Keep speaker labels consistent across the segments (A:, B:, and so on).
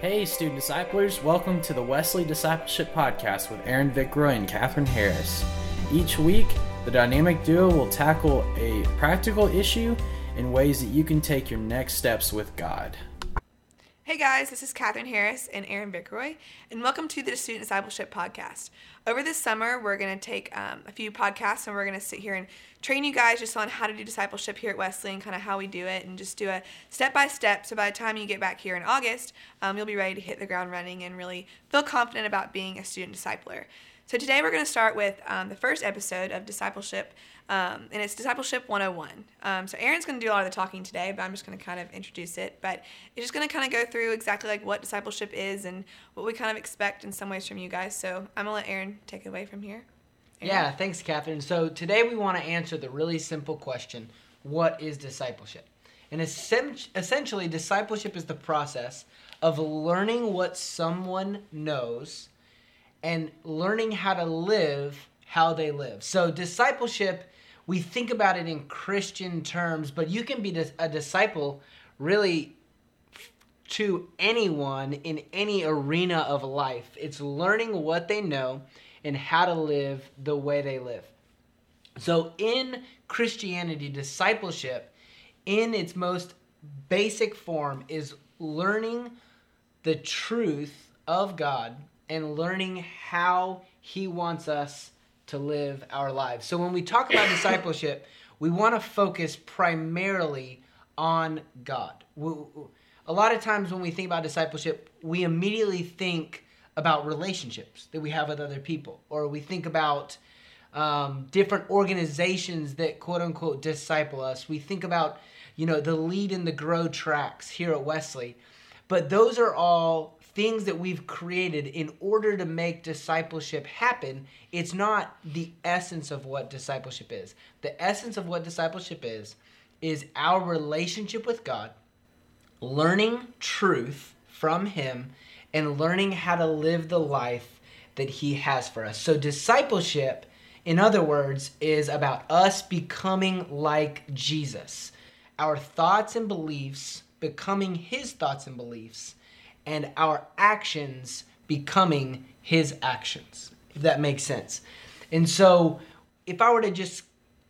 A: Hey, student disciplers, welcome to the Wesley Discipleship Podcast with Aaron Vickroy and Catherine Harris. Each week, the dynamic duo will tackle a practical issue in ways that you can take your next steps with God.
B: Hey guys, this is Catherine Harris and Aaron Vickroy, and welcome to the Student Discipleship Podcast. Over this summer, we're going to take um, a few podcasts and we're going to sit here and train you guys just on how to do discipleship here at Wesley and kind of how we do it and just do a step by step. So by the time you get back here in August, um, you'll be ready to hit the ground running and really feel confident about being a student discipler. So today we're going to start with um, the first episode of discipleship um, and it's Discipleship 101. Um, so Aaron's going to do a lot of the talking today, but I'm just going to kind of introduce it. But it's just going to kind of go through exactly like what discipleship is and what we kind of expect in some ways from you guys. So I'm going to let Aaron take it away from here.
C: Aaron? Yeah, thanks, Catherine. So today we want to answer the really simple question what is discipleship? And essentially, discipleship is the process of learning what someone knows and learning how to live how they live. So, discipleship we think about it in Christian terms, but you can be a disciple really to anyone in any arena of life. It's learning what they know and how to live the way they live. So, in Christianity, discipleship, in its most basic form, is learning the truth of God and learning how He wants us to live our lives. So when we talk about discipleship, we want to focus primarily on God. A lot of times when we think about discipleship, we immediately think about relationships that we have with other people, or we think about um, different organizations that quote unquote disciple us. We think about, you know, the lead and the grow tracks here at Wesley. But those are all things that we've created in order to make discipleship happen, it's not the essence of what discipleship is. The essence of what discipleship is is our relationship with God, learning truth from him and learning how to live the life that he has for us. So discipleship in other words, is about us becoming like Jesus. Our thoughts and beliefs becoming his thoughts and beliefs and our actions becoming his actions, if that makes sense. And so, if I were to just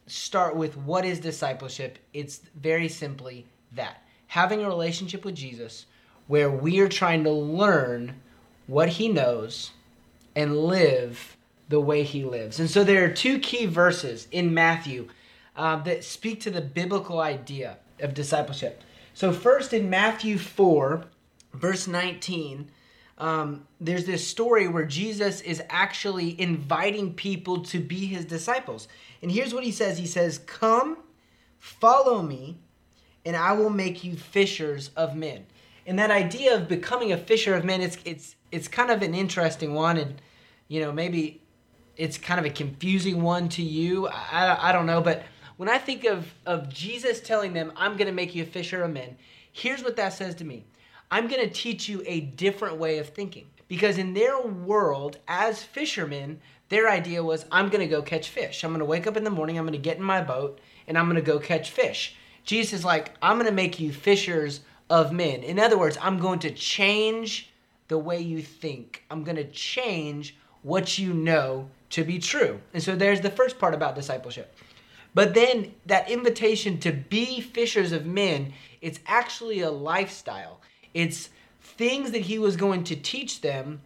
C: start with what is discipleship, it's very simply that having a relationship with Jesus where we are trying to learn what he knows and live the way he lives. And so, there are two key verses in Matthew uh, that speak to the biblical idea of discipleship. So, first in Matthew 4, verse 19, um, there's this story where Jesus is actually inviting people to be his disciples. And here's what he says He says, Come, follow me, and I will make you fishers of men. And that idea of becoming a fisher of men, it's, it's, it's kind of an interesting one. And, you know, maybe it's kind of a confusing one to you. I, I don't know. But when I think of, of Jesus telling them, I'm going to make you a fisher of men, here's what that says to me I'm going to teach you a different way of thinking. Because in their world, as fishermen, their idea was I'm going to go catch fish. I'm going to wake up in the morning, I'm going to get in my boat, and I'm going to go catch fish. Jesus is like, I'm going to make you fishers of men. In other words, I'm going to change the way you think, I'm going to change what you know to be true. And so there's the first part about discipleship. But then that invitation to be fishers of men, it's actually a lifestyle. It's things that he was going to teach them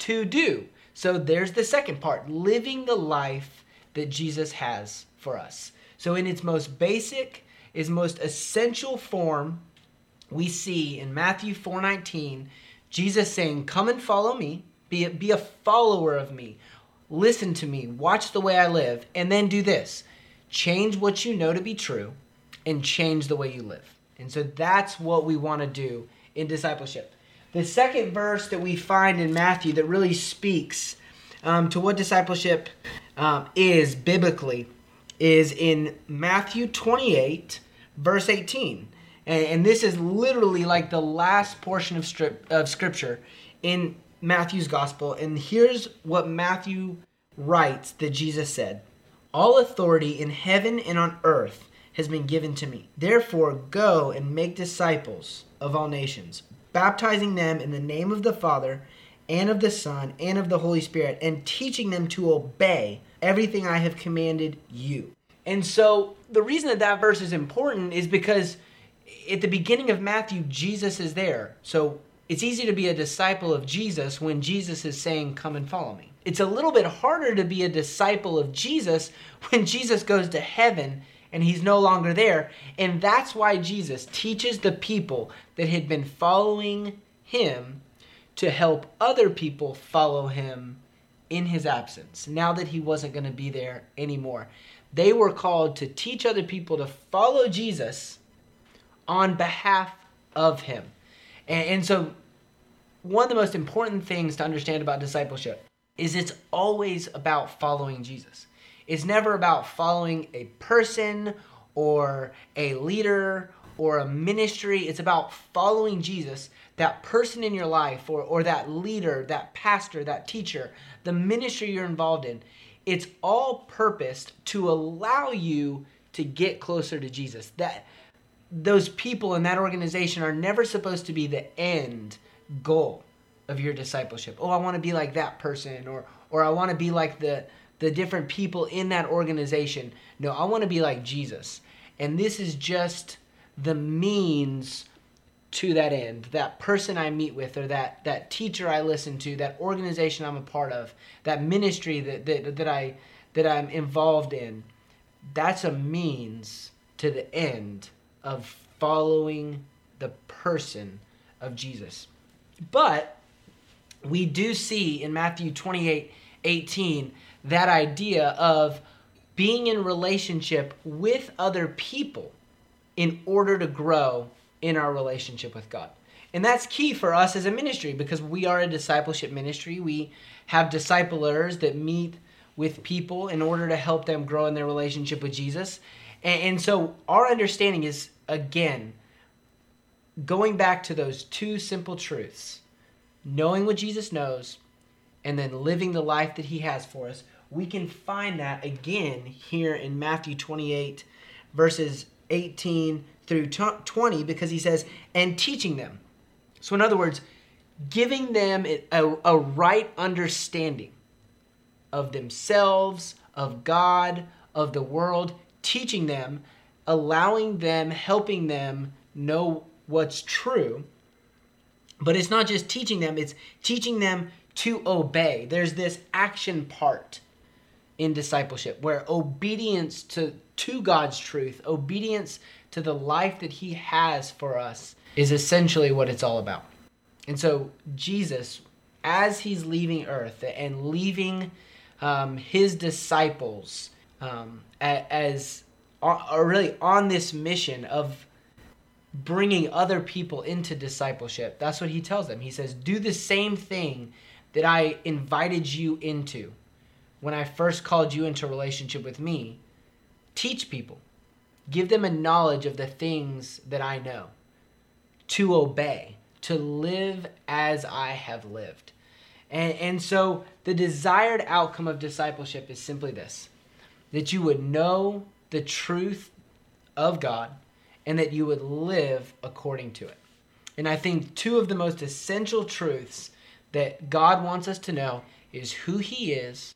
C: to do. So there's the second part living the life that Jesus has for us. So, in its most basic, its most essential form, we see in Matthew 4:19, Jesus saying, "Come and follow me, be a, be a follower of me. Listen to me, watch the way I live, and then do this. Change what you know to be true and change the way you live." And so that's what we want to do in discipleship. The second verse that we find in Matthew that really speaks um, to what discipleship um, is biblically is in Matthew 28, verse 18. And, and this is literally like the last portion of, strip, of scripture in Matthew's gospel. And here's what Matthew writes that Jesus said All authority in heaven and on earth has been given to me. Therefore, go and make disciples of all nations baptizing them in the name of the Father and of the Son and of the Holy Spirit, and teaching them to obey everything I have commanded you. And so the reason that that verse is important is because at the beginning of Matthew, Jesus is there. So it's easy to be a disciple of Jesus when Jesus is saying, Come and follow me. It's a little bit harder to be a disciple of Jesus when Jesus goes to heaven and he's no longer there. And that's why Jesus teaches the people that had been following him to help other people follow him in his absence, now that he wasn't going to be there anymore. They were called to teach other people to follow Jesus on behalf of him. And, and so, one of the most important things to understand about discipleship is it's always about following Jesus. It's never about following a person or a leader or a ministry. It's about following Jesus, that person in your life or, or that leader, that pastor, that teacher, the ministry you're involved in. It's all purposed to allow you to get closer to Jesus. That those people in that organization are never supposed to be the end goal of your discipleship. Oh, I want to be like that person or or I want to be like the the different people in that organization. No, I want to be like Jesus. And this is just the means to that end. That person I meet with or that that teacher I listen to, that organization I'm a part of, that ministry that that, that I that I'm involved in. That's a means to the end of following the person of Jesus. But we do see in Matthew 28 18 that idea of being in relationship with other people in order to grow in our relationship with God. And that's key for us as a ministry because we are a discipleship ministry. We have disciplers that meet with people in order to help them grow in their relationship with Jesus. And, so our understanding is, again, going back to those two simple truths knowing what Jesus knows and then living the life that he has for us we can find that again here in Matthew 28, verses 18 through 20, because he says, and teaching them. So, in other words, giving them a, a right understanding of themselves, of God, of the world, teaching them, allowing them, helping them know what's true. But it's not just teaching them, it's teaching them to obey. There's this action part in discipleship, where obedience to, to God's truth, obedience to the life that He has for us, is essentially what it's all about. And so, Jesus, as He's leaving earth and leaving um, His disciples um, as, are really on this mission of bringing other people into discipleship, that's what He tells them. He says, Do the same thing that I invited you into when I first called you into relationship with me, teach people. Give them a knowledge of the things that I know, to obey, to live as I have lived. And, and so the desired outcome of discipleship is simply this that you would know the truth of God and that you would live according to it. And I think two of the most essential truths that God wants us to know is who He is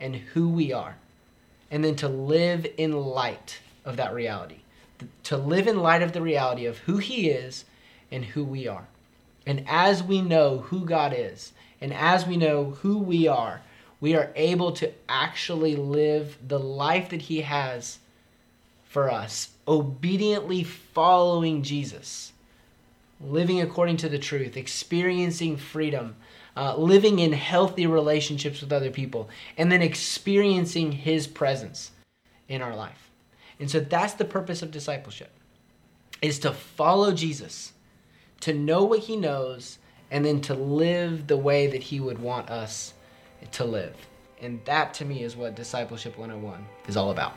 C: and who we are, and then to live in light of that reality. To live in light of the reality of who He is and who we are. And as we know who God is, and as we know who we are, we are able to actually live the life that He has for us, obediently following Jesus, living according to the truth, experiencing freedom, uh, living in healthy relationships with other people, and then experiencing His presence in our life. And so that's the purpose of discipleship is to follow Jesus, to know what he knows, and then to live the way that he would want us to live. And that to me is what Discipleship 101 is all about.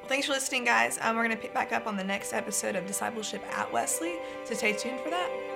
B: Well, thanks for listening, guys. Um, we're going to pick back up on the next episode of Discipleship at Wesley, so stay tuned for that.